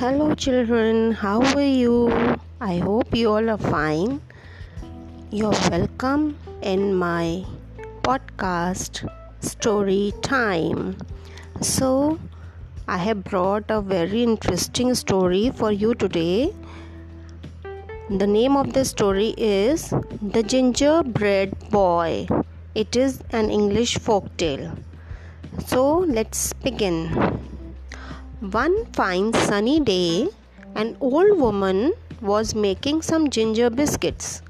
Hello, children, how are you? I hope you all are fine. You're welcome in my podcast story time. So, I have brought a very interesting story for you today. The name of the story is The Gingerbread Boy. It is an English folk tale. So, let's begin. One fine sunny day, an old woman was making some ginger biscuits.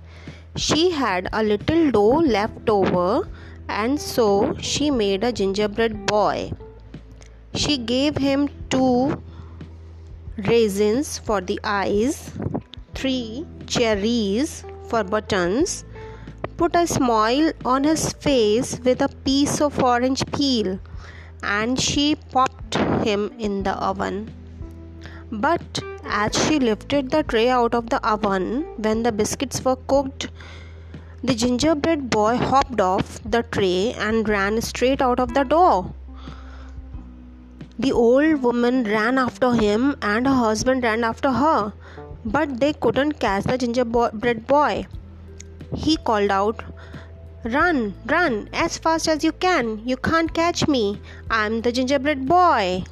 She had a little dough left over, and so she made a gingerbread boy. She gave him two raisins for the eyes, three cherries for buttons, put a smile on his face with a piece of orange peel, and she popped him in the oven. But as she lifted the tray out of the oven when the biscuits were cooked, the gingerbread boy hopped off the tray and ran straight out of the door. The old woman ran after him and her husband ran after her, but they couldn't catch the gingerbread boy. He called out, Run, run, as fast as you can. You can't catch me. I'm the gingerbread boy.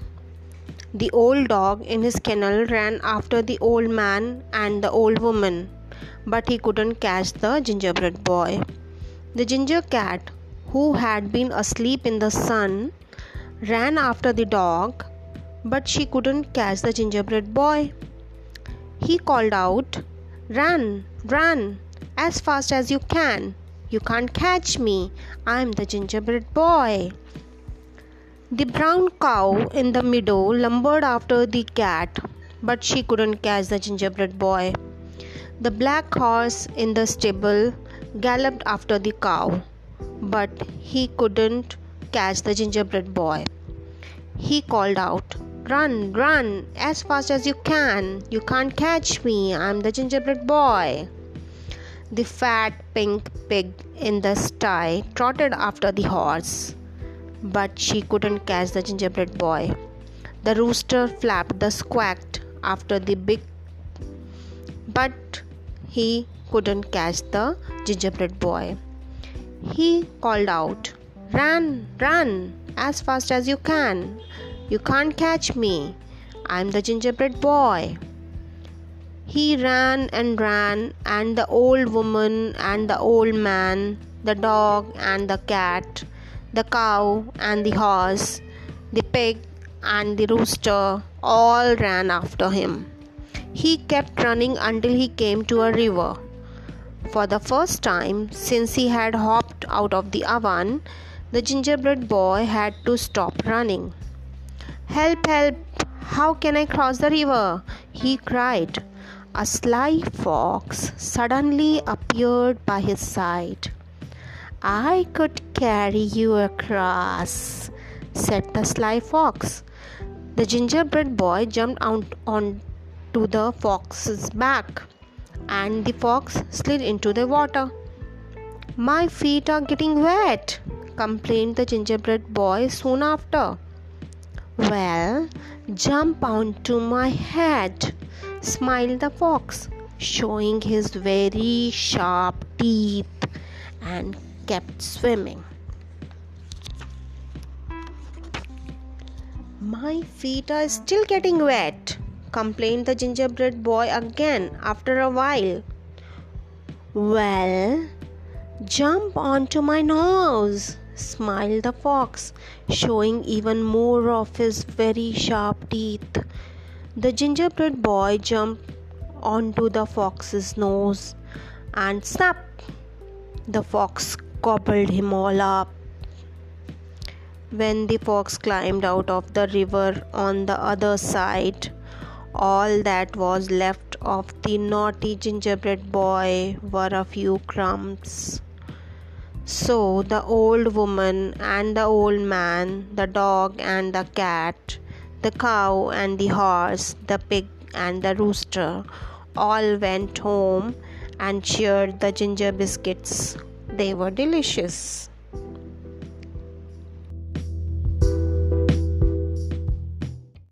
The old dog in his kennel ran after the old man and the old woman, but he couldn't catch the gingerbread boy. The ginger cat, who had been asleep in the sun, ran after the dog, but she couldn't catch the gingerbread boy. He called out, Run, run, as fast as you can. You can't catch me. I'm the gingerbread boy. The brown cow in the meadow lumbered after the cat, but she couldn't catch the gingerbread boy. The black horse in the stable galloped after the cow, but he couldn't catch the gingerbread boy. He called out, Run, run, as fast as you can. You can't catch me. I'm the gingerbread boy. The fat pink pig in the sty trotted after the horse, but she couldn't catch the gingerbread boy. The rooster flapped the squawked after the big, but he couldn't catch the gingerbread boy. He called out, Run, run, as fast as you can. You can't catch me. I'm the gingerbread boy. He ran and ran, and the old woman and the old man, the dog and the cat, the cow and the horse, the pig and the rooster all ran after him. He kept running until he came to a river. For the first time since he had hopped out of the oven, the gingerbread boy had to stop running. Help, help! How can I cross the river? he cried a sly fox suddenly appeared by his side. I could carry you across, said the sly fox. The gingerbread boy jumped out onto the fox's back, and the fox slid into the water. My feet are getting wet, complained the gingerbread boy soon after. Well, jump onto my head, smiled the fox, showing his very sharp teeth, and kept swimming. My feet are still getting wet, complained the gingerbread boy again after a while. Well, jump onto my nose, smiled the fox, showing even more of his very sharp teeth. The gingerbread boy jumped onto the fox's nose and snap! The fox gobbled him all up. When the fox climbed out of the river on the other side, all that was left of the naughty gingerbread boy were a few crumbs. So the old woman and the old man, the dog and the cat, the cow and the horse, the pig and the rooster all went home and shared the ginger biscuits. They were delicious.